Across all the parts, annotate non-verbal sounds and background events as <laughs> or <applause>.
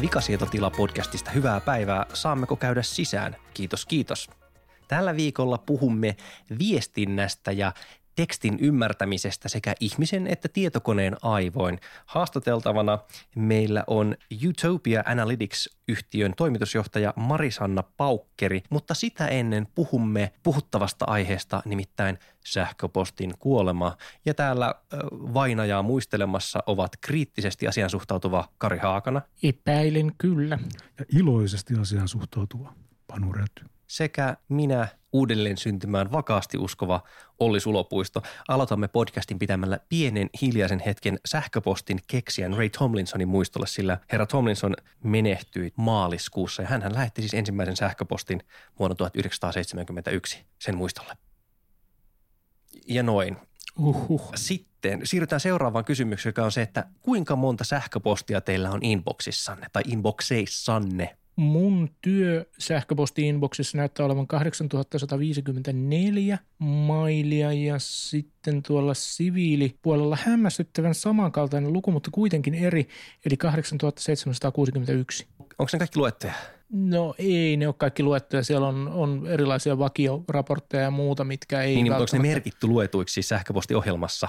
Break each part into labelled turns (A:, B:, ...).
A: Vikasietotila podcastista hyvää päivää. Saammeko käydä sisään? Kiitos, kiitos. Tällä viikolla puhumme viestinnästä ja tekstin ymmärtämisestä sekä ihmisen että tietokoneen aivoin. Haastateltavana meillä on Utopia Analytics-yhtiön toimitusjohtaja Marisanna Paukkeri, mutta sitä ennen puhumme puhuttavasta aiheesta, nimittäin sähköpostin kuolema. Ja täällä vainajaa muistelemassa ovat kriittisesti asian suhtautuva Kari Haakana.
B: Epäilen kyllä.
C: Ja iloisesti asian suhtautuva Panu Räty
A: sekä minä uudelleen syntymään vakaasti uskova Olli Sulopuisto. Aloitamme podcastin pitämällä pienen hiljaisen hetken sähköpostin keksijän Ray Tomlinsonin muistolle, sillä herra Tomlinson menehtyi maaliskuussa ja hän lähetti siis ensimmäisen sähköpostin vuonna 1971 sen muistolle. Ja noin.
B: Uhuh.
A: Sitten siirrytään seuraavaan kysymykseen, joka on se, että kuinka monta sähköpostia teillä on inboxissanne tai inboxeissanne?
B: Mun työ sähköposti-inboxissa näyttää olevan 8154 mailia ja sitten tuolla siviilipuolella hämmästyttävän samankaltainen luku, mutta kuitenkin eri, eli 8761.
A: Onko ne kaikki luettuja?
B: No ei, ne ole kaikki luettuja. Siellä on, on erilaisia vakioraportteja ja muuta, mitkä ei
A: Niin, niin onko ne merkitty luetuiksi sähköpostiohjelmassa?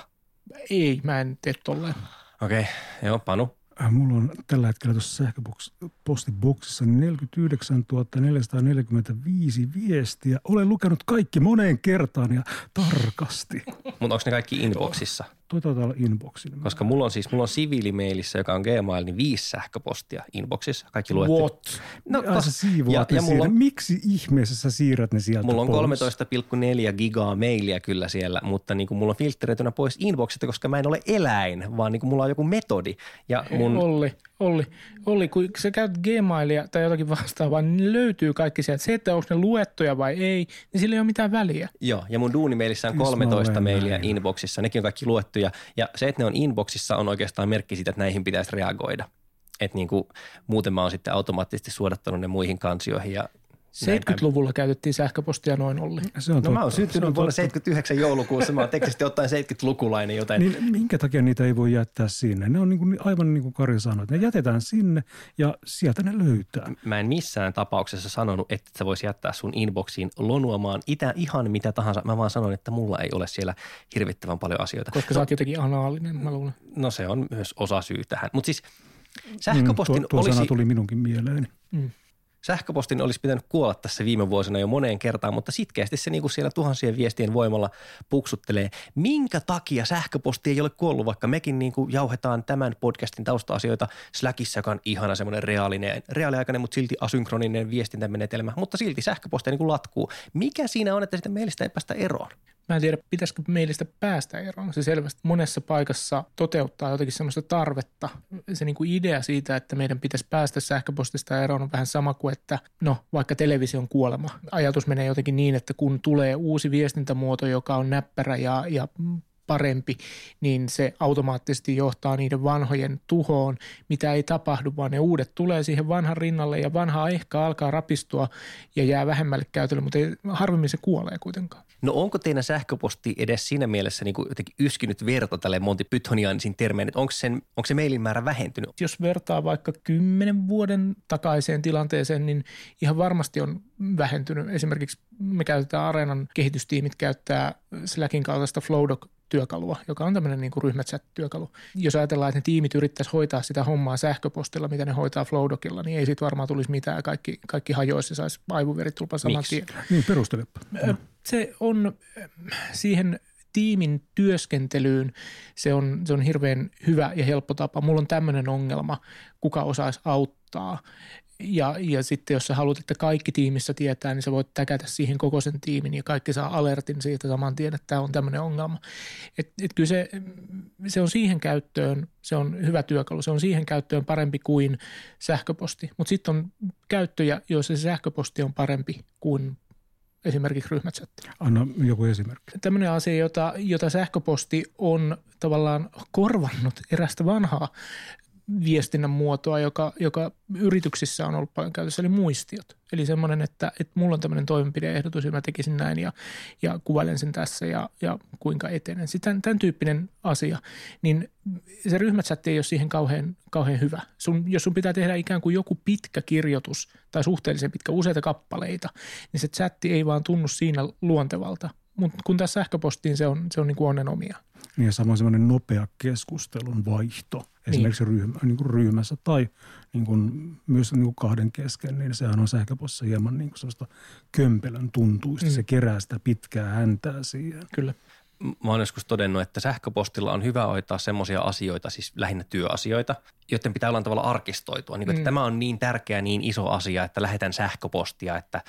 B: Ei, mä en tee tolleen.
A: Okei, okay. joo, Panu.
C: Äh, mulla on tällä hetkellä tuossa sähköpostiboksissa 49 445 viestiä. Olen lukenut kaikki moneen kertaan ja tarkasti.
A: Mutta onko ne kaikki inboxissa?
C: Tuo taitaa olla inboxin.
A: Koska mulla on siis, mulla on siviilimeilissä, joka on Gmail, niin viisi sähköpostia inboxissa. Kaikki luettu.
B: What?
C: No, ja sä ja, ja mulla on, Miksi ihmeessä sä siirrät ne sieltä
A: Mulla on 13,4 gigaa mailia kyllä siellä, mutta niin kuin mulla on filtreitynä pois inboxista, koska mä en ole eläin, vaan niin kuin mulla on joku metodi. Ja mun...
B: Olli, Olli, Olli, kun sä käyt Gmailia tai jotakin vastaavaa, niin löytyy kaikki sieltä. Se, että onko ne luettuja vai ei, niin sillä ei ole mitään väliä.
A: Joo, ja mun duunimeilissä on 13 mailia inboxissa. Nekin on kaikki luettuja. Ja se, että ne on inboxissa, on oikeastaan merkki siitä, että näihin pitäisi reagoida. Että niin kuin, muuten mä oon sitten automaattisesti suodattanut ne muihin kansioihin ja
B: 70-luvulla käytettiin sähköpostia noin Olli.
A: Se on no mä oon syntynyt vuonna 79 joulukuussa, mä oon teknisesti ottaen 70-lukulainen, joten...
C: Niin minkä takia niitä ei voi jättää sinne? Ne on niin kuin, aivan niin kuin Kari sanoi, että ne jätetään sinne ja sieltä ne löytää.
A: Mä en missään tapauksessa sanonut, että sä vois jättää sun inboxiin lonuamaan itä, ihan mitä tahansa. Mä vaan sanon, että mulla ei ole siellä hirvittävän paljon asioita.
B: Koska sä oot jotenkin anaalinen, mä luulen.
A: No se on myös osa syy tähän. Mutta siis sähköpostin mm, tuo,
C: tuo
A: olisi...
C: sana tuli minunkin mieleeni. Mm.
A: Sähköpostin olisi pitänyt kuolla tässä viime vuosina jo moneen kertaan, mutta sitkeästi se niin kuin siellä tuhansien viestien voimalla puksuttelee. Minkä takia sähköposti ei ole kuollut, vaikka mekin niin kuin jauhetaan tämän podcastin tausta-asioita Slackissa, joka on ihana semmoinen reaalinen, reaaliaikainen, mutta silti asynkroninen viestintämenetelmä, mutta silti sähköposti niin kuin latkuu. Mikä siinä on, että sitä meilistä ei päästä eroon?
B: Mä en tiedä, pitäisikö meilistä päästä eroon. Se selvästi monessa paikassa toteuttaa jotenkin semmoista tarvetta. Se niin kuin idea siitä, että meidän pitäisi päästä sähköpostista eroon on vähän sama kuin, että no vaikka television kuolema. Ajatus menee jotenkin niin, että kun tulee uusi viestintämuoto, joka on näppärä ja, ja parempi, niin se automaattisesti johtaa niiden vanhojen tuhoon, mitä ei tapahdu, vaan ne uudet tulee siihen vanhan rinnalle ja vanha ehkä alkaa rapistua ja jää vähemmälle käytölle, mutta ei, harvemmin se kuolee kuitenkaan.
A: No onko teidän sähköposti edes siinä mielessä niin kuin jotenkin yskinyt verta tälle Monty Pythonianisin termeen, että onko, sen, onko se mailin määrä vähentynyt?
B: Jos vertaa vaikka kymmenen vuoden takaiseen tilanteeseen, niin ihan varmasti on vähentynyt. Esimerkiksi me käytetään Areenan kehitystiimit käyttää Slackin kaltaista Flowdoc työkalua, joka on tämmöinen niin ryhmächat-työkalu. Jos ajatellaan, että ne tiimit yrittäisi hoitaa sitä hommaa sähköpostilla, mitä ne hoitaa Flowdocilla, niin ei siitä varmaan tulisi mitään. Kaikki, kaikki hajoisi ja saisi aivoveritulpa saman tien.
C: Niin, perustelepa.
B: Se on siihen tiimin työskentelyyn se on, se on hirveän hyvä ja helppo tapa. Mulla on tämmöinen ongelma, kuka osaisi auttaa Ja, ja sitten jos sä haluat, että kaikki tiimissä tietää, niin sä voit täkätä siihen koko sen tiimin ja kaikki saa alertin siitä saman tien, että tämä on tämmöinen ongelma. Et, et kyllä se, se on siihen käyttöön, se on hyvä työkalu, se on siihen käyttöön parempi kuin sähköposti. Mutta sitten on käyttöjä, joissa se sähköposti on parempi kuin esimerkiksi ryhmächatti.
C: Anna joku esimerkki.
B: Tämmöinen asia, jota, jota sähköposti on tavallaan korvannut erästä vanhaa viestinnän muotoa, joka, joka yrityksissä on ollut paljon käytössä, eli muistiot. Eli semmoinen, että, että mulla on tämmöinen toimenpideehdotus ja mä tekisin näin ja, ja kuvailen sen tässä ja, ja kuinka etenen. Sitten tämän, tyyppinen asia, niin se ryhmächatti ei ole siihen kauhean, kauhean hyvä. Sun, jos sun pitää tehdä ikään kuin joku pitkä kirjoitus tai suhteellisen pitkä useita kappaleita, niin se chatti ei vaan tunnu siinä luontevalta. Mutta kun tässä sähköpostiin se on, se on niin kuin onnen omia.
C: Niin ja samoin semmoinen nopea keskustelun vaihto esimerkiksi niin. Ryhmä, niin kuin ryhmässä tai niin kuin myös niin kuin kahden kesken, niin sehän on sähköpostissa hieman niin kuin sellaista kömpelön tuntuista. Mm. Se kerää sitä pitkää häntää siihen.
B: Kyllä.
A: Mä oon joskus todennut, että sähköpostilla on hyvä hoitaa semmoisia asioita, siis lähinnä työasioita, joiden pitää olla tavalla arkistoitua. Niin, että mm. Tämä on niin tärkeä, niin iso asia, että lähetän sähköpostia, että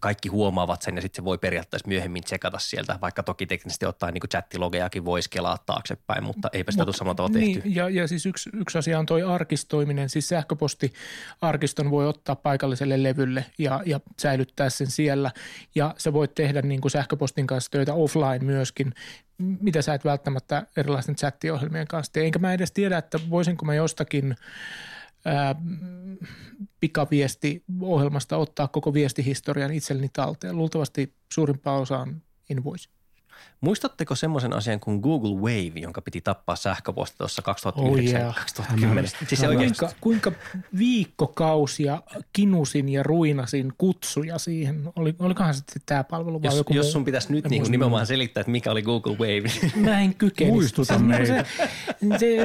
A: kaikki huomaavat sen ja sitten se voi periaatteessa myöhemmin tsekata sieltä, vaikka toki teknisesti ottaen niin chattilogejakin voisi kelaa taaksepäin, mutta eipä sitä tule samalla tavalla
B: niin,
A: tehty.
B: Ja, ja siis yksi, yksi asia on toi arkistoiminen, siis sähköpostiarkiston voi ottaa paikalliselle levylle ja, ja säilyttää sen siellä ja sä voit tehdä niin kuin sähköpostin kanssa töitä offline myöskin, mitä sä et välttämättä erilaisten chattiohjelmien kanssa tee. Enkä mä edes tiedä, että voisinko mä jostakin – ää, pikaviesti-ohjelmasta ottaa koko viestihistorian itselleni talteen. Luultavasti suurimpaan osaan en.
A: Muistatteko semmoisen asian kuin Google Wave, jonka piti tappaa sähköposti tuossa 2009-2010?
B: Oh, siis se kuinka, kuinka viikkokausia kinusin ja ruinasin kutsuja siihen? Oli, olikohan sitten tämä palvelu vai
A: jos,
B: joku
A: Jos sun pitäisi nyt niin nimenomaan selittää, että mikä oli Google Wave.
B: Mä en kykene.
C: Muistuta meitä.
B: Se, se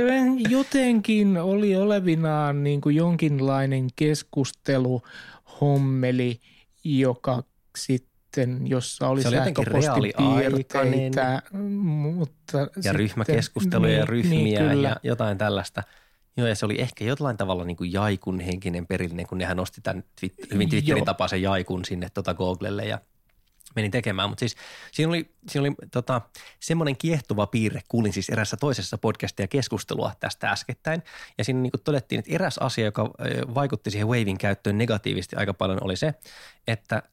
B: jotenkin oli olevinaan niin kuin jonkinlainen keskustelu, hommeli, joka sitten sitten, jossa oli,
A: se oli
B: sähköpostipiirteitä, mutta
A: ja sitten, ryhmäkeskusteluja niin, ja ryhmiä niin, ja jotain tällaista. Joo, ja se oli ehkä jotain tavalla niin kuin jaikun henkinen perillinen, kun nehän nosti tämän twit- hyvin Twitterin tapaisen jaikun sinne tota Googlelle ja menin tekemään. Mutta siis siinä oli, siinä oli tota, semmoinen kiehtova piirre, kuulin siis erässä toisessa podcastia keskustelua tästä äskettäin. Ja siinä niin todettiin, että eräs asia, joka vaikutti siihen Wavin käyttöön negatiivisesti aika paljon oli se, että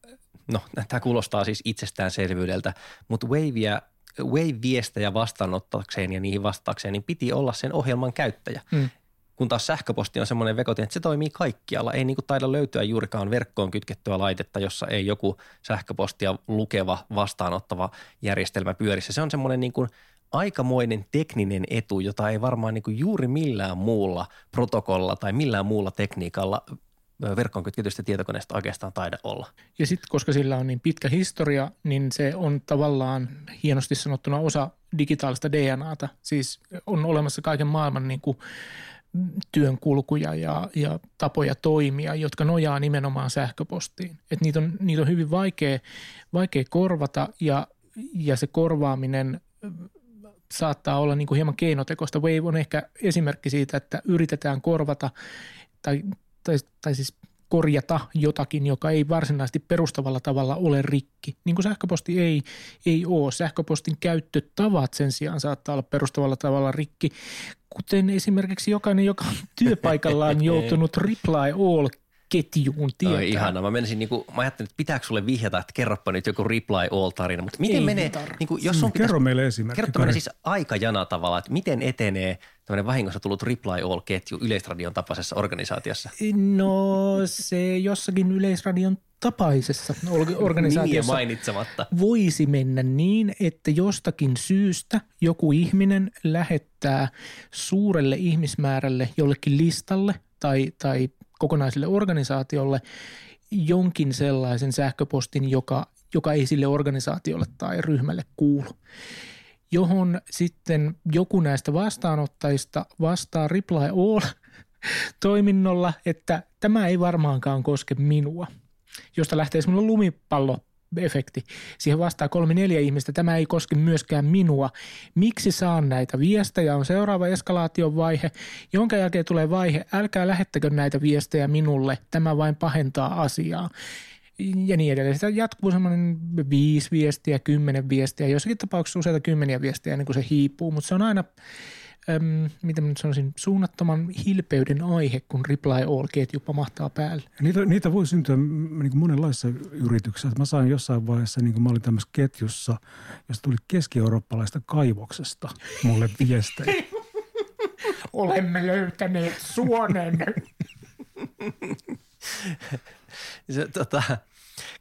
A: no tämä kuulostaa siis itsestäänselvyydeltä, mutta Wavea Wave-viestejä vastaanottakseen ja niihin vastaakseen, niin piti olla sen ohjelman käyttäjä. Mm. Kun taas sähköposti on semmoinen vekotin, että se toimii kaikkialla. Ei niin kuin taida löytyä juurikaan verkkoon kytkettyä laitetta, jossa ei joku sähköpostia lukeva, vastaanottava järjestelmä pyörissä. Se on semmoinen niin kuin aikamoinen tekninen etu, jota ei varmaan niin kuin juuri millään muulla protokolla tai millään muulla tekniikalla verkkoon kytketystä tietokoneesta oikeastaan taida olla.
B: Ja sitten koska sillä on niin pitkä historia, niin se on tavallaan hienosti sanottuna osa digitaalista DNAta. Siis on olemassa kaiken maailman niin kuin työnkulkuja ja, ja tapoja toimia, jotka nojaa nimenomaan sähköpostiin. Et niitä, on, niitä on hyvin vaikea, vaikea korvata ja, ja se korvaaminen saattaa olla niin kuin hieman keinotekoista. Wave on ehkä esimerkki siitä, että yritetään korvata tai tai, tai siis korjata jotakin, joka ei varsinaisesti perustavalla tavalla ole rikki. Niin kuin sähköposti ei, ei ole. Sähköpostin käyttötavat sen sijaan saattaa olla perustavalla tavalla rikki, kuten esimerkiksi jokainen, joka on työpaikallaan <laughs> joutunut reply all ketjuun tietää. Oi
A: ihana. Mä menisin niinku, mä ajattelin, että pitääkö sulle vihjata, että kerropa nyt joku reply all tarina, mutta miten Ei menee, niinku, jos sun
C: mm, Kerro meille esimerkki.
A: Kerro siis aikajana tavalla, että miten etenee tämmöinen vahingossa tullut reply all ketju Yleisradion tapaisessa organisaatiossa?
B: No se jossakin Yleisradion tapaisessa organisaatiossa
A: mainitsematta.
B: voisi mennä niin, että jostakin syystä joku ihminen lähettää suurelle ihmismäärälle jollekin listalle tai, tai kokonaiselle organisaatiolle jonkin sellaisen sähköpostin, joka, joka ei sille organisaatiolle tai ryhmälle kuulu johon sitten joku näistä vastaanottajista vastaa reply all <laughs> toiminnolla, että tämä ei varmaankaan koske minua, josta lähtee semmoinen lumipallo efekti. Siihen vastaa kolme neljä ihmistä. Tämä ei koske myöskään minua. Miksi saan näitä viestejä? On seuraava eskalaation vaihe, jonka jälkeen tulee vaihe. Älkää lähettäkö näitä viestejä minulle. Tämä vain pahentaa asiaa ja niin edelleen. Sitä jatkuu semmoinen viisi viestiä, kymmenen viestiä, jossakin tapauksessa useita kymmeniä viestiä ennen kuin se hiipuu, mutta se on aina, äm, mitä mä nyt sanoisin, suunnattoman hilpeyden aihe, kun reply all-ketju pamahtaa päälle.
C: Niitä, niitä voi syntyä niin kuin monenlaisissa yrityksissä. Mä sain jossain vaiheessa, niin kuin mä olin tämmöisessä ketjussa, josta tuli keski-eurooppalaista kaivoksesta mulle <laughs> viestejä.
B: Olemme löytäneet suonen. <laughs>
A: se, tota,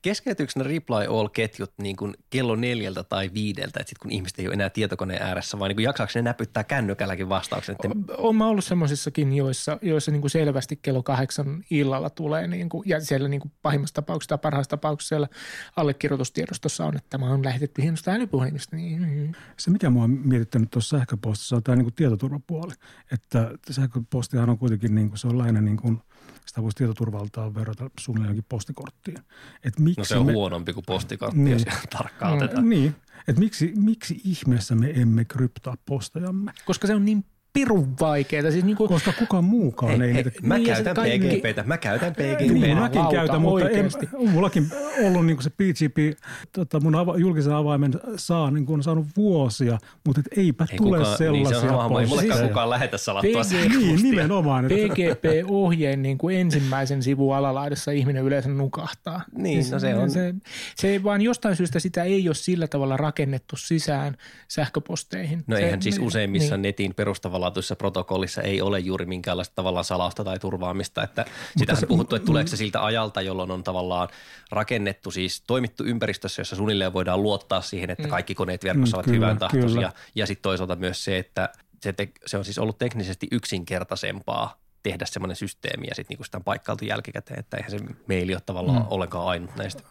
A: keskeytyykö ne reply all-ketjut niin kuin kello neljältä tai viideltä, että sit kun ihmiset ei ole enää tietokoneen ääressä, vai niin jaksaako ne näpyttää kännykälläkin vastauksen? Että...
B: Olen ollut semmoisissakin, joissa, joissa niin kuin selvästi kello kahdeksan illalla tulee, niin kuin, ja siellä niin kuin pahimmassa tapauksessa tai parhaassa tapauksessa siellä allekirjoitustiedostossa on, että tämä on lähetetty hienosta älypuhelimista. Niin.
C: Se, mikä mua on mietittänyt tuossa sähköpostissa, on tämä niin kuin tietoturvapuoli, että sähköpostihan on kuitenkin, niin kuin, se on lähinnä niin kuin – sitä voisi tietoturvaltaan verrata suunnilleen postikorttiin.
A: Et miksi no se on me... huonompi kuin postikortti, niin. jos tarkkaan no, otetaan.
C: Niin, että miksi, miksi ihmeessä me emme kryptaa postajamme?
B: Koska se on niin pirun vaikeaa. Siis
C: niin kuin, Koska kukaan muukaan ei, ei niitä...
A: Mä niin, käytän kaikki... PGPtä, mä käytän PGPtä.
C: Niin, mäkin Lauta, käytän, mutta en, mullakin ollut niin kuin se PGP, tota, mun ava, julkisen avaimen saa, niin kuin on saanut vuosia, mutta et eipä ei tule kukaan, sellaisia niin se on
A: Ei mullekaan siis, kukaan lähetä salattua
C: PG, Niin, nimenomaan.
B: PGP-ohjeen niin kuin ensimmäisen sivun alalaidassa ihminen yleensä nukahtaa.
A: Niin, siis, no se on.
B: Se, se vaan jostain syystä sitä ei ole sillä tavalla rakennettu sisään sähköposteihin.
A: No se, eihän siis useimmissa niin. netin perustavalla perustavanlaatuisessa protokollissa ei ole juuri minkäänlaista tavallaan salausta tai turvaamista. Että sitähän on puhuttu, että tuleeko se siltä ajalta, jolloin on tavallaan rakennettu, siis toimittu ympäristössä, jossa suunnilleen voidaan luottaa siihen, että mm. kaikki koneet verkossa ovat hyvän tahtoisia. Ja sitten toisaalta myös se, että se, te, se on siis ollut teknisesti yksinkertaisempaa tehdä semmoinen systeemi ja sitten niinku sitä on paikkailtu jälkikäteen, että eihän se meili ole tavallaan mm. ollenkaan ainut näistä.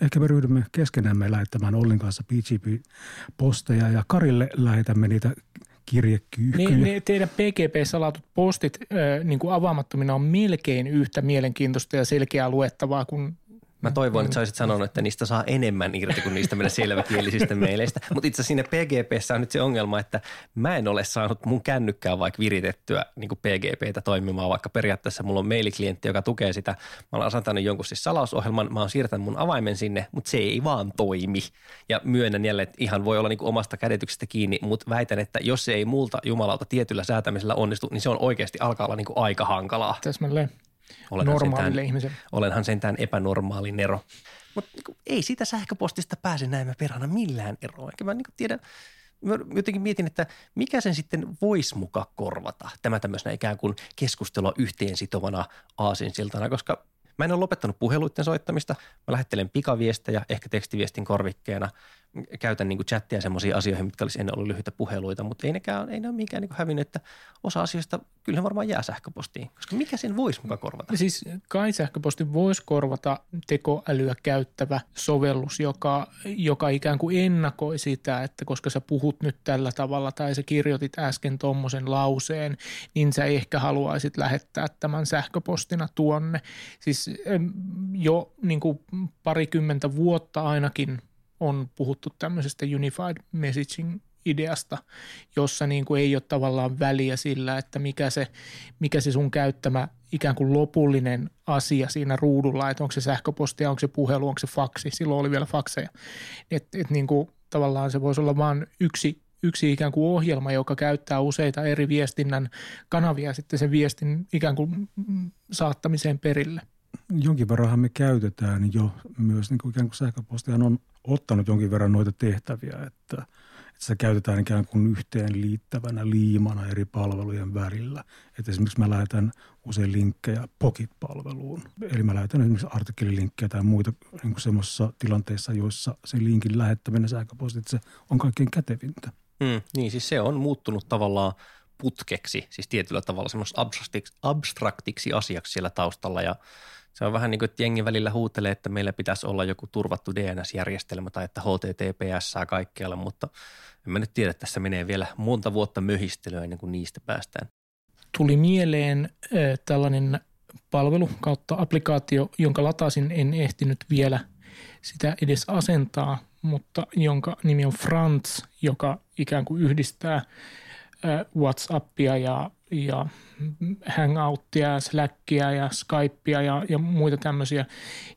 C: Ehkä me ryhdymme keskenämme lähettämään Ollin kanssa PGP-posteja ja Karille lähetämme niitä kirjekyyhkyjä.
B: Ne, ne teidän PGP-salatut postit äh, niin kuin avaamattomina on melkein yhtä mielenkiintoista ja selkeää luettavaa kuin
A: Mä toivon, että sä olisit sanonut, että niistä saa enemmän irti kuin niistä meidän selväkielisistä meileistä. Mutta itse asiassa siinä PGPssä on nyt se ongelma, että mä en ole saanut mun kännykkää vaikka viritettyä niin PGPtä toimimaan, vaikka periaatteessa mulla on mailiklientti, joka tukee sitä. Mä olen asentanut jonkun siis salausohjelman, mä oon siirtänyt mun avaimen sinne, mutta se ei vaan toimi. Ja myönnän jälleen, että ihan voi olla niin omasta kädetyksestä kiinni, mutta väitän, että jos se ei multa jumalauta tietyllä säätämisellä onnistu, niin se on oikeasti alkaa olla niin aika hankalaa.
B: Täsmälleen. Olenhan normaalille sentään, ihmiselle.
A: Olenhan sentään epänormaali Nero. Mutta niin ei sitä sähköpostista pääse näin perhana millään eroa. Enkä mä niin tiedä, mä jotenkin mietin, että mikä sen sitten voisi muka korvata. Tämä tämmöisenä ikään kuin keskustelua yhteen sitovana aasinsiltana, koska mä en ole lopettanut puheluiden soittamista. Mä lähettelen pikaviestejä, ehkä tekstiviestin korvikkeena – käytän niin chattia semmoisiin asioihin, mitkä olisi ennen ollut lyhyitä puheluita, mutta ei nekään ei ne ole mikään niin hävinnyt, että osa asioista kyllä varmaan jää sähköpostiin, koska mikä sen voisi mukaan korvata?
B: Siis kai sähköposti voisi korvata tekoälyä käyttävä sovellus, joka, joka ikään kuin ennakoi sitä, että koska sä puhut nyt tällä tavalla tai sä kirjoitit äsken tuommoisen lauseen, niin sä ehkä haluaisit lähettää tämän sähköpostina tuonne. Siis jo niin kuin parikymmentä vuotta ainakin – on puhuttu tämmöisestä unified messaging ideasta, jossa niin kuin ei ole tavallaan väliä sillä, että mikä se, mikä se sun käyttämä ikään kuin lopullinen asia siinä ruudulla, että onko se sähköpostia, onko se puhelu, onko se faksi, silloin oli vielä fakseja. Että et niin kuin tavallaan se voisi olla vain yksi, yksi ikään kuin ohjelma, joka käyttää useita eri viestinnän kanavia sitten sen viestin ikään kuin saattamiseen perille
C: jonkin verran me käytetään jo myös, niin kuin ikään kuin sähköpostihan on ottanut jonkin verran noita tehtäviä, että, että se käytetään ikään kuin yhteen liittävänä liimana eri palvelujen välillä. Että esimerkiksi mä lähetän usein linkkejä Pocket-palveluun. Eli mä lähetän esimerkiksi artikkelilinkkejä tai muita niin kuin semmoisissa tilanteissa, joissa se linkin lähettäminen sähköpostitse on kaikkein kätevintä.
A: Mm, niin, siis se on muuttunut tavallaan putkeksi, siis tietyllä tavalla semmoista abstraktiksi, abstraktiksi asiaksi siellä taustalla ja – se on vähän niin kuin, että jengi välillä huutelee, että meillä pitäisi olla joku turvattu DNS-järjestelmä tai että HTTPS kaikkialla, mutta en mä nyt tiedä, että tässä menee vielä monta vuotta möhistelyä ennen kuin niistä päästään.
B: Tuli mieleen äh, tällainen palvelu kautta applikaatio, jonka latasin, en ehtinyt vielä sitä edes asentaa, mutta jonka nimi on Franz, joka ikään kuin yhdistää WhatsAppia ja, ja Hangouttia, Slackia ja Skypea ja, ja muita tämmöisiä.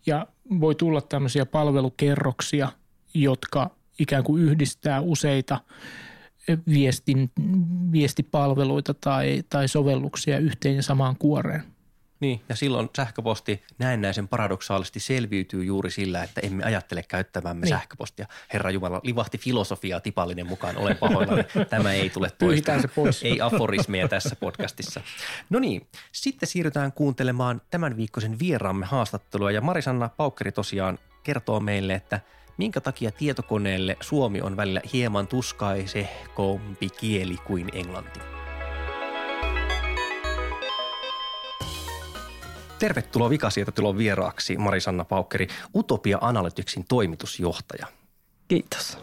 B: Ja voi tulla tämmöisiä palvelukerroksia, jotka ikään kuin yhdistää useita viestin, viestipalveluita tai, tai sovelluksia yhteen ja samaan kuoreen.
A: Niin, ja silloin sähköposti näennäisen paradoksaalisesti selviytyy juuri sillä, että emme ajattele käyttämämme niin. sähköpostia. Herra Jumala, livahti filosofiaa tipallinen mukaan, olen pahoillani. <laughs> Tämä ei tule toista.
B: se pois.
A: Ei aforismeja tässä podcastissa. No niin, sitten siirrytään kuuntelemaan tämän viikkoisen vieraamme haastattelua. Ja Marisanna Paukkeri tosiaan kertoo meille, että minkä takia tietokoneelle suomi on välillä hieman tuskaisehkompi kieli kuin englanti. Tervetuloa Vikasietotilon vieraaksi Marisanna Paukkeri, Utopia Analyticsin toimitusjohtaja.
D: Kiitos.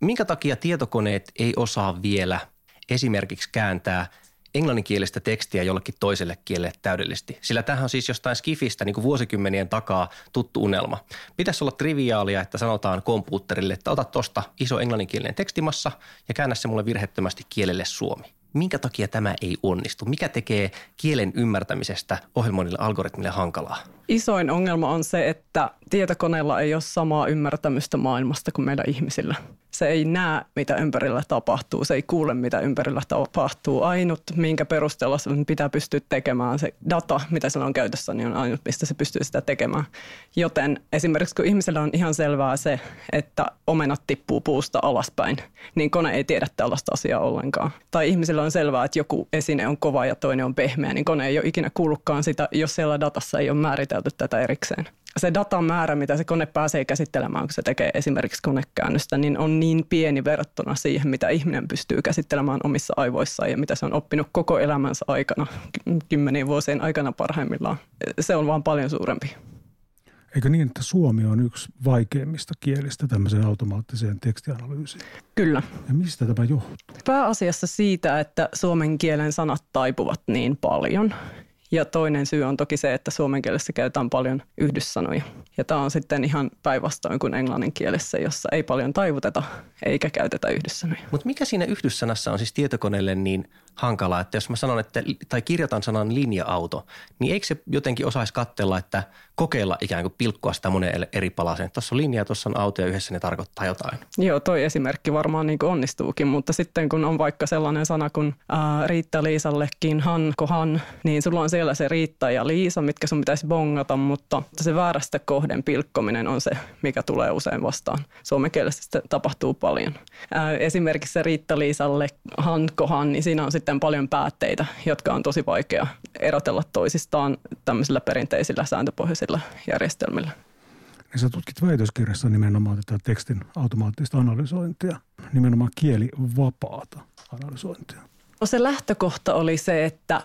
A: Minkä takia tietokoneet ei osaa vielä esimerkiksi kääntää englanninkielistä tekstiä jollekin toiselle kielelle täydellisesti? Sillä tähän on siis jostain skifistä niin kuin vuosikymmenien takaa tuttu unelma. Pitäisi olla triviaalia, että sanotaan kompuutterille, että ota tuosta iso englanninkielinen tekstimassa ja käännä se mulle virhettömästi kielelle suomi minkä takia tämä ei onnistu? Mikä tekee kielen ymmärtämisestä ohjelmoinnille algoritmille hankalaa?
D: Isoin ongelma on se, että tietokoneella ei ole samaa ymmärtämystä maailmasta kuin meidän ihmisillä. Se ei näe, mitä ympärillä tapahtuu, se ei kuule, mitä ympärillä tapahtuu. Ainut, minkä perusteella se pitää pystyä tekemään, se data, mitä sillä on käytössä, niin on ainut, mistä se pystyy sitä tekemään. Joten esimerkiksi kun ihmisellä on ihan selvää se, että omenat tippuu puusta alaspäin, niin kone ei tiedä tällaista asiaa ollenkaan. Tai ihmisellä on selvää, että joku esine on kova ja toinen on pehmeä, niin kone ei ole ikinä kuullutkaan sitä, jos siellä datassa ei ole määritelty tätä erikseen se datan määrä, mitä se kone pääsee käsittelemään, kun se tekee esimerkiksi konekäännöstä, niin on niin pieni verrattuna siihen, mitä ihminen pystyy käsittelemään omissa aivoissaan ja mitä se on oppinut koko elämänsä aikana, kymmenien vuosien aikana parhaimmillaan. Se on vaan paljon suurempi.
C: Eikö niin, että suomi on yksi vaikeimmista kielistä tämmöiseen automaattiseen tekstianalyysiin?
D: Kyllä.
C: Ja mistä tämä johtuu?
D: Pääasiassa siitä, että suomen kielen sanat taipuvat niin paljon. Ja toinen syy on toki se, että suomen kielessä käytetään paljon yhdyssanoja. Ja tämä on sitten ihan päinvastoin kuin englannin kielessä, jossa ei paljon taivuteta eikä käytetä yhdyssanoja.
A: Mutta mikä siinä yhdyssanassa on siis tietokoneelle niin hankalaa, että jos mä sanon, että, tai kirjoitan sanan linja-auto, niin eikö se jotenkin osaisi katsella, että kokeilla ikään kuin pilkkoa sitä monen eri palaseen. Tuossa on linja, tuossa on auto ja yhdessä ne tarkoittaa jotain.
D: Joo, toi esimerkki varmaan niin onnistuukin, mutta sitten kun on vaikka sellainen sana kuin ää, Riitta Liisallekin han, kohan, niin sulla on siellä se Riitta ja Liisa, mitkä sun pitäisi bongata, mutta se väärästä kohden pilkkominen on se, mikä tulee usein vastaan. Suomen kielessä tapahtuu paljon. Ää, esimerkiksi se Riitta Liisalle han, kohan, niin siinä on sitten paljon päätteitä, jotka on tosi vaikea erotella toisistaan tämmöisillä perinteisillä sääntöpohjaisilla järjestelmillä.
C: Ja sä tutkit väitöskirjassa nimenomaan tätä tekstin automaattista analysointia, nimenomaan kielivapaata analysointia.
D: No se lähtökohta oli se, että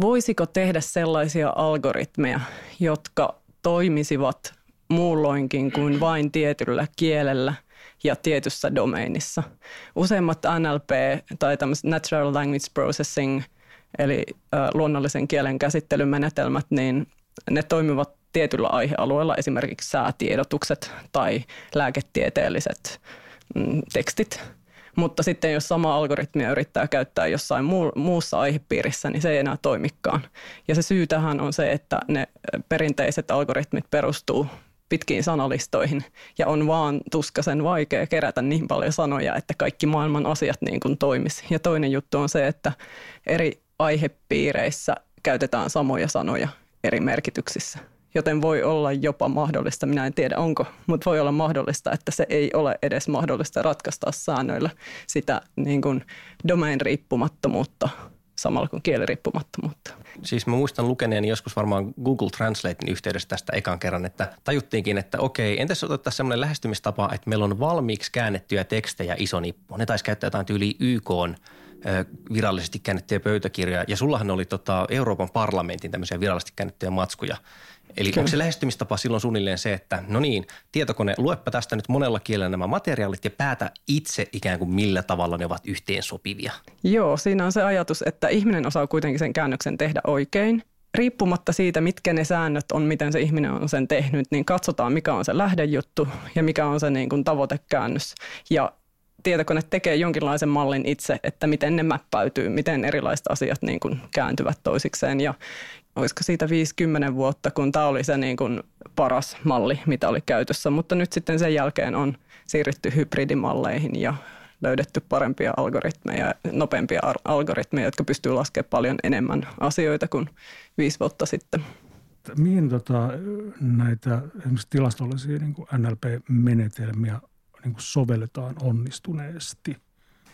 D: voisiko tehdä sellaisia algoritmeja, jotka toimisivat muulloinkin kuin vain tietyllä kielellä ja tietyssä domeinissa. Useimmat NLP tai Natural Language Processing eli luonnollisen kielen käsittelymenetelmät, niin ne toimivat tietyllä aihealueella, esimerkiksi säätiedotukset tai lääketieteelliset mm, tekstit. Mutta sitten jos sama algoritmia yrittää käyttää jossain muu, muussa aihepiirissä, niin se ei enää toimikaan. Ja se syy tähän on se, että ne perinteiset algoritmit perustuu pitkiin sanalistoihin ja on vaan tuskasen vaikea kerätä niin paljon sanoja, että kaikki maailman asiat niin kuin toimisi. Ja toinen juttu on se, että eri aihepiireissä käytetään samoja sanoja eri merkityksissä. Joten voi olla jopa mahdollista, minä en tiedä onko, mutta voi olla mahdollista, että se ei ole edes mahdollista ratkaista säännöillä sitä niin kuin domain riippumattomuutta samalla kuin kieliriippumattomuutta.
A: Siis mä muistan lukeneeni joskus varmaan Google Translatein yhteydessä tästä ekan kerran, että tajuttiinkin, että okei, entäs otettaisiin semmoinen lähestymistapa, että meillä on valmiiksi käännettyjä tekstejä iso nippu. Ne taisi käyttää jotain tyyli YK virallisesti käännettyjä pöytäkirjoja. Ja sullahan oli tota Euroopan parlamentin tämmöisiä virallisesti käännettyjä matskuja. Eli Kyllä. onko se lähestymistapa silloin suunnilleen se, että no niin, tietokone, luepa tästä nyt monella kielellä nämä materiaalit ja päätä itse ikään kuin millä tavalla ne ovat yhteen sopivia?
D: Joo, siinä on se ajatus, että ihminen osaa kuitenkin sen käännöksen tehdä oikein riippumatta siitä, mitkä ne säännöt on, miten se ihminen on sen tehnyt, niin katsotaan, mikä on se lähdejuttu ja mikä on se niin kuin tavoitekäännös. Ja tietokone tekee jonkinlaisen mallin itse, että miten ne mäppäytyy, miten erilaiset asiat niin kuin kääntyvät toisikseen. Ja olisiko siitä 50 vuotta, kun tämä oli se niin kuin paras malli, mitä oli käytössä. Mutta nyt sitten sen jälkeen on siirrytty hybridimalleihin ja löydetty parempia algoritmeja, nopeampia algoritmeja, jotka pystyy laskemaan paljon enemmän asioita kuin viisi vuotta sitten.
C: Mihin tota, näitä tilastollisia niin NLP-menetelmiä niin sovelletaan onnistuneesti?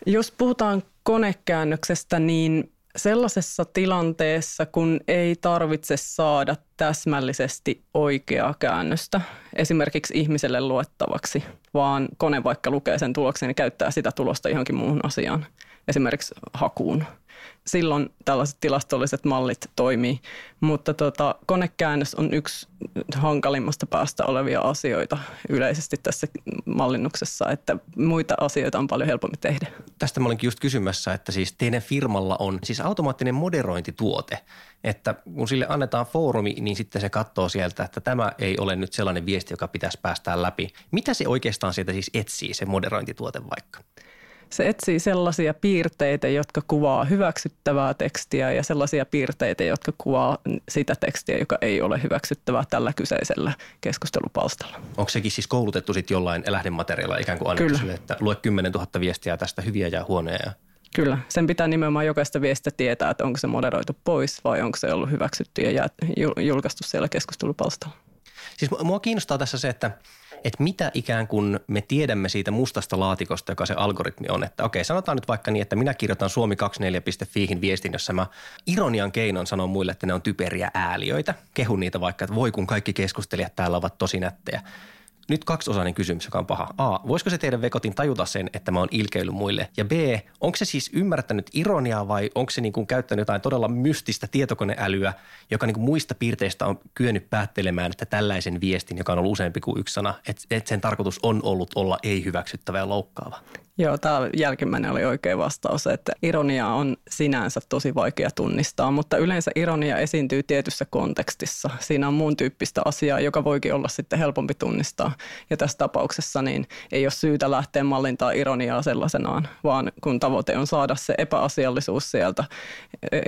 D: Jos puhutaan konekäännöksestä, niin sellaisessa tilanteessa, kun ei tarvitse saada täsmällisesti oikeaa käännöstä esimerkiksi ihmiselle luettavaksi, vaan kone vaikka lukee sen tuloksen ja käyttää sitä tulosta johonkin muuhun asiaan, esimerkiksi hakuun – silloin tällaiset tilastolliset mallit toimii. Mutta tota, konekäännös on yksi hankalimmasta päästä olevia asioita yleisesti tässä mallinnuksessa, että muita asioita on paljon helpompi tehdä.
A: Tästä mä olinkin just kysymässä, että siis teidän firmalla on siis automaattinen moderointituote, että kun sille annetaan foorumi, niin sitten se katsoo sieltä, että tämä ei ole nyt sellainen viesti, joka pitäisi päästää läpi. Mitä se oikeastaan sieltä siis etsii, se moderointituote vaikka?
D: Se etsii sellaisia piirteitä, jotka kuvaa hyväksyttävää tekstiä ja sellaisia piirteitä, jotka kuvaa sitä tekstiä, joka ei ole hyväksyttävää tällä kyseisellä keskustelupalstalla.
A: Onko sekin siis koulutettu sitten jollain lähdemateriaalilla ikään kuin annettu sille, että lue 10 000 viestiä tästä hyviä ja huonoja ja
D: Kyllä, sen pitää nimenomaan jokaista viestiä tietää, että onko se moderoitu pois vai onko se ollut hyväksytty ja julkaistu siellä keskustelupalstalla.
A: Siis mua kiinnostaa tässä se, että että mitä ikään kuin me tiedämme siitä mustasta laatikosta, joka se algoritmi on. Että okei, sanotaan nyt vaikka niin, että minä kirjoitan suomi24.fiihin viestin, jossa mä ironian keinon sanon muille, että ne on typeriä ääliöitä. Kehun niitä vaikka, että voi kun kaikki keskustelijat täällä ovat tosi nättejä. Nyt kaksiosainen kysymys, joka on paha. A. Voisiko se teidän vekotin tajuta sen, että mä oon ilkeily muille? Ja B. Onko se siis ymmärtänyt ironiaa vai onko se niin kuin käyttänyt jotain todella mystistä tietokoneälyä, joka niin kuin muista piirteistä on kyennyt päättelemään, että tällaisen viestin, joka on ollut useampi kuin yksi sana, että, että sen tarkoitus on ollut olla ei-hyväksyttävä ja loukkaava?
D: Joo, tämä jälkimmäinen oli oikea vastaus, että ironia on sinänsä tosi vaikea tunnistaa, mutta yleensä ironia esiintyy tietyssä kontekstissa. Siinä on muun tyyppistä asiaa, joka voikin olla sitten helpompi tunnistaa. Ja tässä tapauksessa niin ei ole syytä lähteä mallintaa ironiaa sellaisenaan, vaan kun tavoite on saada se epäasiallisuus sieltä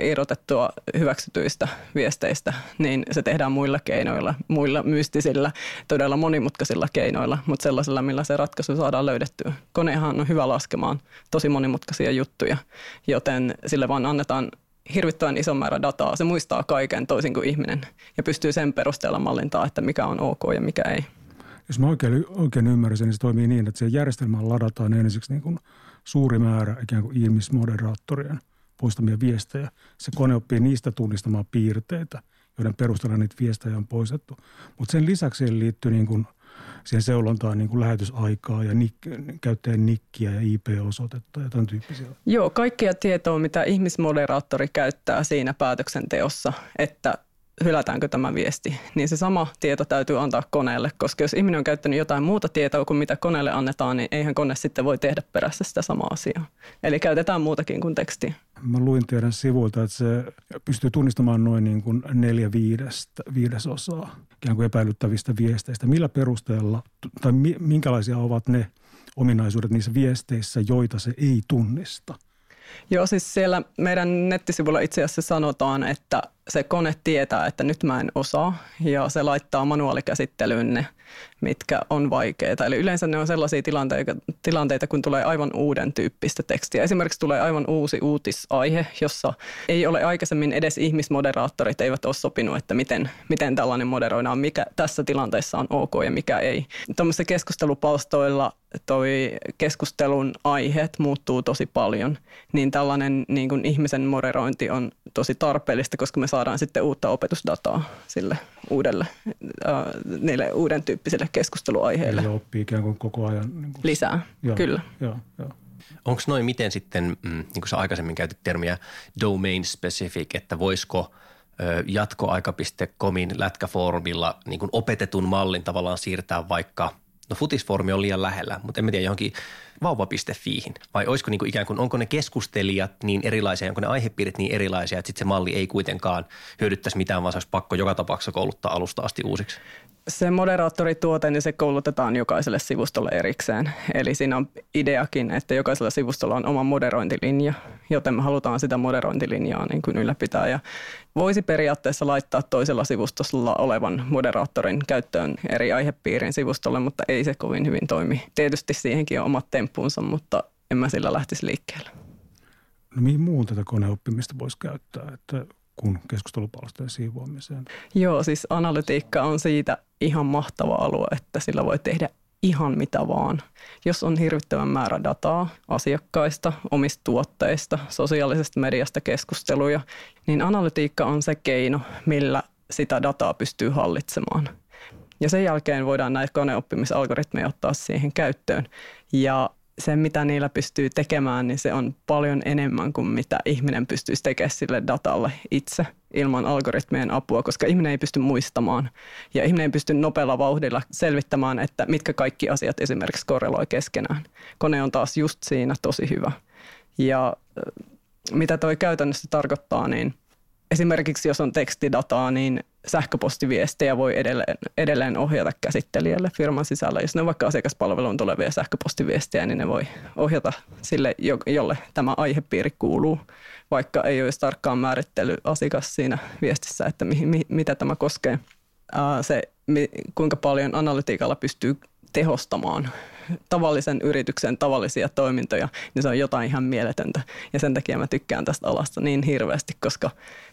D: irrotettua hyväksytyistä viesteistä, niin se tehdään muilla keinoilla, muilla mystisillä, todella monimutkaisilla keinoilla, mutta sellaisilla, millä se ratkaisu saadaan löydettyä. Konehan on laskemaan tosi monimutkaisia juttuja, joten sille vaan annetaan hirvittävän iso määrä dataa. Se muistaa kaiken toisin kuin ihminen ja pystyy sen perusteella mallintaa, että mikä on ok ja mikä ei.
C: Jos mä oikein, oikein ymmärrän, niin se toimii niin, että se järjestelmään ladataan ensiksi niin kuin suuri määrä ikään kuin ihmismoderaattorien poistamia viestejä. Se kone oppii niistä tunnistamaan piirteitä, joiden perusteella niitä viestejä on poistettu. Mutta sen lisäksi siihen liittyy niin kuin – siihen seulontaan niin kuin lähetysaikaa ja nik, käyttäjän nikkiä ja IP-osoitetta ja tämän tyyppisiä.
D: Joo, kaikkia tietoa, mitä ihmismoderaattori käyttää siinä päätöksenteossa, että hylätäänkö tämä viesti, niin se sama tieto täytyy antaa koneelle, koska jos ihminen on käyttänyt jotain muuta tietoa kuin mitä koneelle annetaan, niin eihän kone sitten voi tehdä perässä sitä samaa asiaa. Eli käytetään muutakin kuin tekstiä.
C: Mä luin teidän sivuilta, että se pystyy tunnistamaan noin niin kuin neljä viidestä, viidesosaa ikään kuin epäilyttävistä viesteistä. Millä perusteella tai minkälaisia ovat ne ominaisuudet niissä viesteissä, joita se ei tunnista?
D: Joo, siis siellä meidän nettisivulla itse asiassa sanotaan, että se kone tietää, että nyt mä en osaa ja se laittaa manuaalikäsittelyyn ne, mitkä on vaikeita. Eli yleensä ne on sellaisia tilanteita, tilanteita, kun tulee aivan uuden tyyppistä tekstiä. Esimerkiksi tulee aivan uusi uutisaihe, jossa ei ole aikaisemmin edes ihmismoderaattorit eivät ole sopinut, että miten, miten tällainen moderoidaan, mikä tässä tilanteessa on ok ja mikä ei. Tuommoisissa keskustelupalstoilla toi keskustelun aiheet muuttuu tosi paljon, niin tällainen niin kuin ihmisen moderointi on tosi tarpeellista, koska me saadaan sitten uutta opetusdataa sille uudelle, äh, niille uuden tyyppisille keskusteluaiheille.
C: Eli oppii ikään kuin koko ajan.
D: Niin kuin... Lisää, joo, kyllä.
C: Joo, joo.
A: Onko noin miten sitten, mm, niin kuin sä aikaisemmin käytit termiä domain specific, että voisiko jatkoaika.comin lätkäfoorumilla niin kuin opetetun mallin tavallaan siirtää vaikka no futisformi on liian lähellä, mutta en tiedä johonkin vauva.fiihin. Vai olisiko niin kuin ikään kuin, onko ne keskustelijat niin erilaisia, onko ne aihepiirit niin erilaisia, että sitten se malli ei kuitenkaan hyödyttäisi mitään, vaan se olisi pakko joka tapauksessa kouluttaa alusta asti uusiksi?
D: Se moderaattorituote, niin se koulutetaan jokaiselle sivustolle erikseen. Eli siinä on ideakin, että jokaisella sivustolla on oma moderointilinja, joten me halutaan sitä moderointilinjaa niin kuin ylläpitää. Ja voisi periaatteessa laittaa toisella sivustolla olevan moderaattorin käyttöön eri aihepiirin sivustolle, mutta ei se kovin hyvin toimi. Tietysti siihenkin on omat temppuunsa, mutta en mä sillä lähtisi liikkeelle.
C: No mihin muun tätä koneoppimista voisi käyttää, että kun keskustelupalstojen siivoamiseen?
D: Joo, siis analytiikka on siitä ihan mahtava alue, että sillä voi tehdä ihan mitä vaan. Jos on hirvittävän määrä dataa asiakkaista, omista tuotteista, sosiaalisesta mediasta keskusteluja, niin analytiikka on se keino, millä sitä dataa pystyy hallitsemaan. Ja sen jälkeen voidaan näitä koneoppimisalgoritmeja ottaa siihen käyttöön. Ja se, mitä niillä pystyy tekemään, niin se on paljon enemmän kuin mitä ihminen pystyisi tekemään sille datalle itse ilman algoritmien apua, koska ihminen ei pysty muistamaan ja ihminen ei pysty nopealla vauhdilla selvittämään, että mitkä kaikki asiat esimerkiksi korreloi keskenään. Kone on taas just siinä tosi hyvä. Ja mitä toi käytännössä tarkoittaa, niin esimerkiksi jos on tekstidataa, niin sähköpostiviestejä voi edelleen, edelleen ohjata käsittelijälle firman sisällä. Jos ne on vaikka asiakaspalveluun tulevia sähköpostiviestejä, niin ne voi ohjata sille, jolle tämä aihepiiri kuuluu, vaikka ei olisi tarkkaan määrittely asiakas siinä viestissä, että mi, mi, mitä tämä koskee. Ää, se, mi, kuinka paljon analytiikalla pystyy tehostamaan tavallisen yrityksen tavallisia toimintoja, niin se on jotain ihan mieletöntä. Ja sen takia mä tykkään tästä alasta niin hirveästi, koska,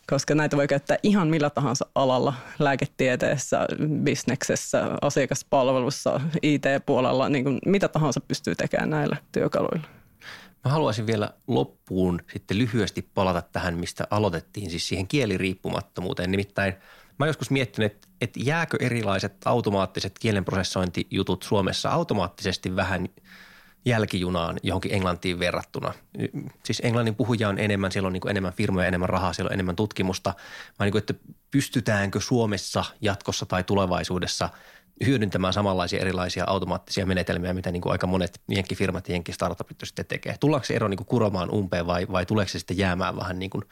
D: koska näitä voi käyttää ihan millä tahansa alalla, lääketieteessä, bisneksessä, asiakaspalvelussa, IT-puolella, niin kuin mitä tahansa pystyy tekemään näillä työkaluilla.
A: Mä haluaisin vielä loppuun sitten lyhyesti palata tähän, mistä aloitettiin, siis siihen kieliriippumattomuuteen. Nimittäin – Mä joskus miettinyt, että, että jääkö erilaiset automaattiset kielenprosessointijutut Suomessa automaattisesti vähän jälkijunaan johonkin englantiin verrattuna. Siis englannin puhuja on enemmän, siellä on niin enemmän firmoja, enemmän rahaa, siellä on enemmän tutkimusta. Vai niin kuin, että pystytäänkö Suomessa jatkossa tai tulevaisuudessa hyödyntämään samanlaisia erilaisia automaattisia menetelmiä, mitä niin kuin aika monet jenkkifirmat ja jenkkistartupit sitten tekee. Tullaanko se ero niin kuin kuromaan umpeen vai, vai tuleeko se sitten jäämään vähän niin kuin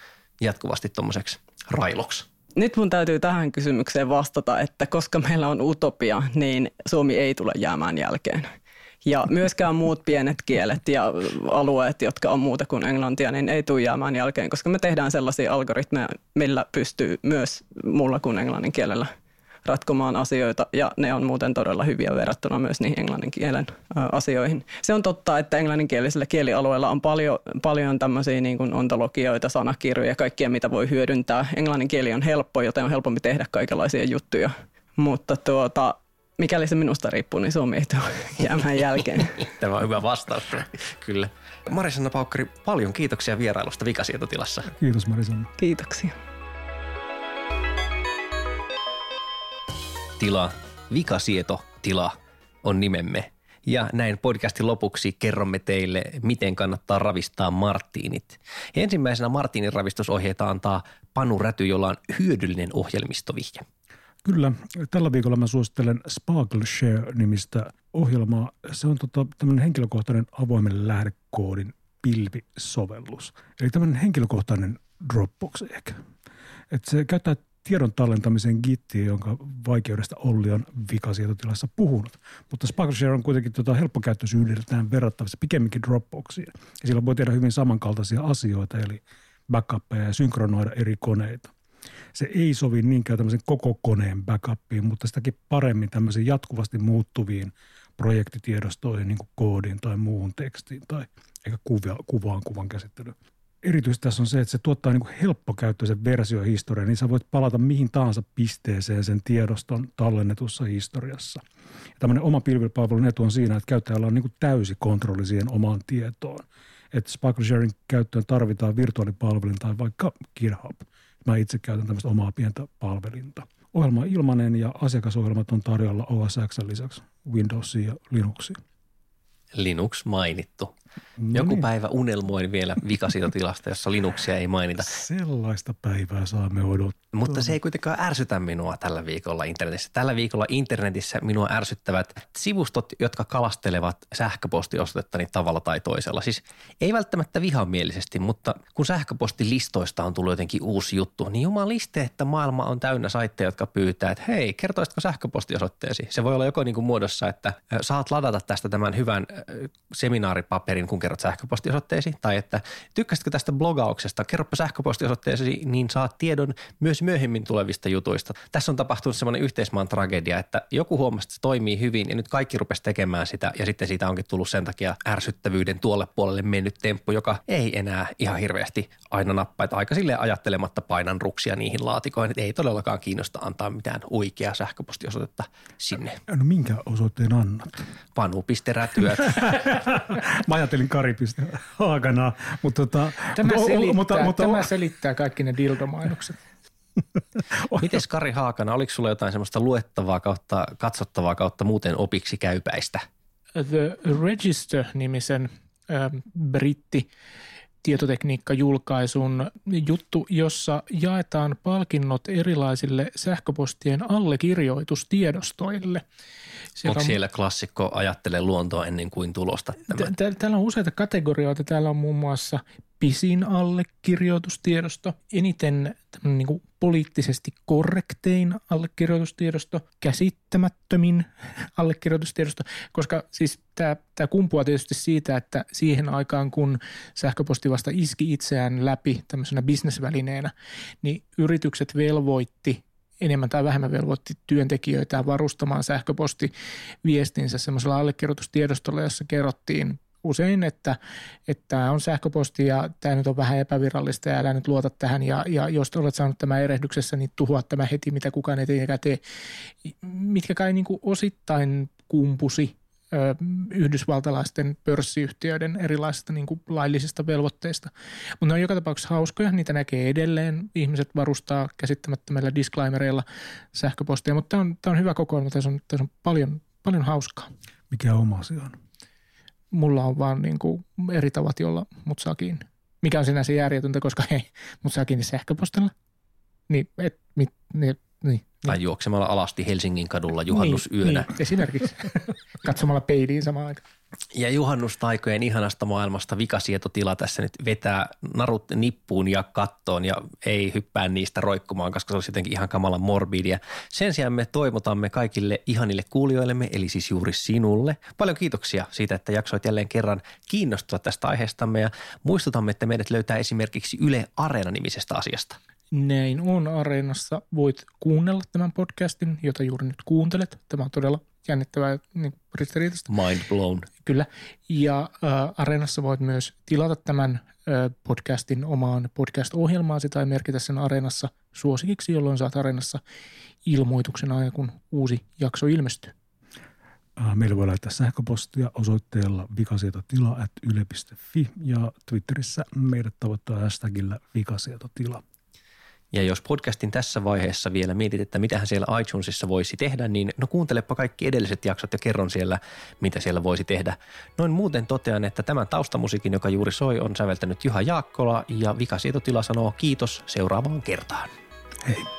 A: jatkuvasti tuommoiseksi railoksi?
D: Nyt mun täytyy tähän kysymykseen vastata, että koska meillä on utopia, niin Suomi ei tule jäämään jälkeen. Ja myöskään muut pienet kielet ja alueet, jotka on muuta kuin englantia, niin ei tule jäämään jälkeen, koska me tehdään sellaisia algoritmeja, millä pystyy myös muulla kuin englannin kielellä – ratkomaan asioita ja ne on muuten todella hyviä verrattuna myös niihin englannin kielen asioihin. Se on totta, että englanninkielisellä kielialueella on paljon, paljon tämmöisiä niin kuin ontologioita, sanakirjoja ja kaikkia, mitä voi hyödyntää. Englannin kieli on helppo, joten on helpompi tehdä kaikenlaisia juttuja. Mutta tuota, mikäli se minusta riippuu, niin Suomi ei tule <laughs> jäämään jälkeen. <laughs>
A: Tämä on hyvä vastaus, kyllä. Marisanna Paukkari, paljon kiitoksia vierailusta Vikasietotilassa.
C: Kiitos Marisanna.
D: Kiitoksia.
A: Tila, vikasieto tila on nimemme. Ja näin podcastin lopuksi kerromme teille, miten kannattaa ravistaa Martiinit. Ensimmäisenä Martiinin ravistusohjeita antaa Panu Räty, jolla on hyödyllinen ohjelmistovihje.
C: Kyllä. Tällä viikolla mä suosittelen Sparkle Share-nimistä ohjelmaa. Se on tota, tämmöinen henkilökohtainen avoimen lähdekoodin pilvisovellus. Eli tämmöinen henkilökohtainen Dropbox ehkä. Et se käyttää tiedon tallentamisen gittiä, jonka vaikeudesta Olli on vikasietotilassa puhunut. Mutta SparkleShare on kuitenkin tota helppokäyttöisyydeltään verrattavissa pikemminkin Dropboxiin. Ja sillä voi tehdä hyvin samankaltaisia asioita, eli backuppeja ja synkronoida eri koneita. Se ei sovi niinkään tämmöisen koko koneen backupiin, mutta sitäkin paremmin tämmöisiin jatkuvasti muuttuviin projektitiedostoihin, niin kuin koodiin tai muuhun tekstiin tai eikä kuvaan kuvan käsittelyyn erityisesti tässä on se, että se tuottaa niin helppokäyttöisen versiohistorian, niin sä voit palata mihin tahansa pisteeseen sen tiedoston tallennetussa historiassa. Ja tämmöinen oma pilvipalvelun etu on siinä, että käyttäjällä on niin kuin täysi kontrolli siihen omaan tietoon. Että Sparkle Sharing käyttöön tarvitaan virtuaalipalvelin tai vaikka GitHub. Mä itse käytän tämmöistä omaa pientä palvelinta. Ohjelma on ilmainen ja asiakasohjelmat on tarjolla OS X lisäksi Windowsiin ja Linuxiin.
A: Linux mainittu. No Joku niin. päivä unelmoin vielä vikasietotilasta, jossa Linuxia ei mainita.
C: Sellaista päivää saamme odottaa.
A: Mutta se ei kuitenkaan ärsytä minua tällä viikolla internetissä. Tällä viikolla internetissä minua ärsyttävät sivustot, jotka kalastelevat sähköpostiosoitettani tavalla tai toisella. Siis ei välttämättä vihamielisesti, mutta kun sähköpostilistoista on tullut jotenkin uusi juttu, niin jumaliste, että maailma on täynnä saitteja, jotka pyytää, että hei, kertoisitko sähköpostiosoitteesi? Se voi olla joko niin kuin muodossa, että saat ladata tästä tämän hyvän seminaaripaperin, kun kerrot sähköpostiosoitteesi, tai että tykkäsitkö tästä blogauksesta, kerropa sähköpostiosoitteesi, niin saat tiedon myös myöhemmin tulevista jutuista. Tässä on tapahtunut semmoinen yhteismaan tragedia, että joku huomasi, että se toimii hyvin ja nyt kaikki rupesi tekemään sitä ja sitten siitä onkin tullut sen takia ärsyttävyyden tuolle puolelle mennyt temppu, joka ei enää ihan hirveästi aina nappaa, että aika sille ajattelematta painan ruksia niihin laatikoihin, että ei todellakaan kiinnosta antaa mitään oikeaa sähköpostiosoitetta sinne.
C: No minkä osoitteen annat?
A: Panu.rätyöt. <laughs>
C: Mä ajattelin Karipiste <laughs> Haakana, mutta tota,
B: tämä, selittää, mutta, mutta, tämä selittää kaikki ne dildomainokset. <laughs>
A: Mites Kari Haakana, oliko sulla jotain semmoista luettavaa kautta, katsottavaa kautta muuten opiksi käypäistä?
B: The Register-nimisen äh, britti tietotekniikkajulkaisun juttu, jossa jaetaan palkinnot erilaisille sähköpostien allekirjoitustiedostoille.
A: Siellä Onko siellä klassikko ajattele luontoa ennen kuin tulosta?
B: Täällä on useita kategorioita. Täällä on muun muassa pisin allekirjoitustiedosto, eniten niin kuin poliittisesti korrektein allekirjoitustiedosto, käsittämättömin <laughs> allekirjoitustiedosto, koska siis tämä, tämä kumpuaa tietysti siitä, että siihen aikaan kun sähköposti vasta iski itseään läpi tämmöisenä bisnesvälineenä, niin yritykset velvoitti enemmän tai vähemmän velvoitti työntekijöitä varustamaan sähköpostiviestinsä semmoisella allekirjoitustiedostolla, jossa kerrottiin usein, että, että tämä on sähköposti ja tämä nyt on vähän epävirallista ja älä nyt luota tähän. Ja, ja jos olet saanut tämä erehdyksessä, niin tuhoa tämä heti, mitä kukaan ei tee, mitkä kai niin kuin osittain kumpusi yhdysvaltalaisten pörssiyhtiöiden erilaisista niin kuin laillisista velvoitteista. Mutta ne on joka tapauksessa hauskoja, niitä näkee edelleen. Ihmiset varustaa käsittämättömillä disclaimereilla sähköpostia, mutta tämä on, tämä on hyvä kokoelma, tässä on, tässä on paljon, paljon hauskaa.
C: Mikä oma asia on?
B: mulla on vaan niin kuin eri tavat, jolla mut saa kiinni. Mikä on sinänsä järjetöntä, koska hei, mut saa kiinni sähköpostilla. Niin, et, mit, niin, niin,
A: tai niin. juoksemalla alasti Helsingin kadulla juhannusyönä.
B: Niin, niin esimerkiksi <laughs> katsomalla peiliin samaan aikaan.
A: Ja juhannustaikojen ihanasta maailmasta vikasietotila tässä nyt vetää narut nippuun ja kattoon ja ei hyppää niistä roikkumaan, koska se olisi jotenkin ihan kamala morbidia. Sen sijaan me toivotamme kaikille ihanille kuulijoillemme, eli siis juuri sinulle. Paljon kiitoksia siitä, että jaksoit jälleen kerran kiinnostua tästä aiheestamme ja muistutamme, että meidät löytää esimerkiksi Yle Areena-nimisestä asiasta.
B: Näin on Areenassa. Voit kuunnella tämän podcastin, jota juuri nyt kuuntelet. Tämä on todella jännittävää niin ristiriitasta.
A: Mind blown.
B: Kyllä. Ja äh, Areenassa voit myös tilata tämän äh, podcastin omaan podcast-ohjelmaasi tai merkitä sen Areenassa suosikiksi, jolloin saat Areenassa ilmoituksen aina, kun uusi jakso ilmestyy.
C: Äh, meillä voi laittaa sähköpostia osoitteella vikasietotila.yle.fi ja Twitterissä meidät tavoittaa hashtagillä vikasietotila.
A: Ja jos podcastin tässä vaiheessa vielä mietit, että mitähän siellä iTunesissa voisi tehdä, niin no kuuntelepa kaikki edelliset jaksot ja kerron siellä, mitä siellä voisi tehdä. Noin muuten totean, että tämän taustamusiikin, joka juuri soi, on säveltänyt Juha Jaakkola ja Vikasietotila sanoo kiitos seuraavaan kertaan.
C: Hei.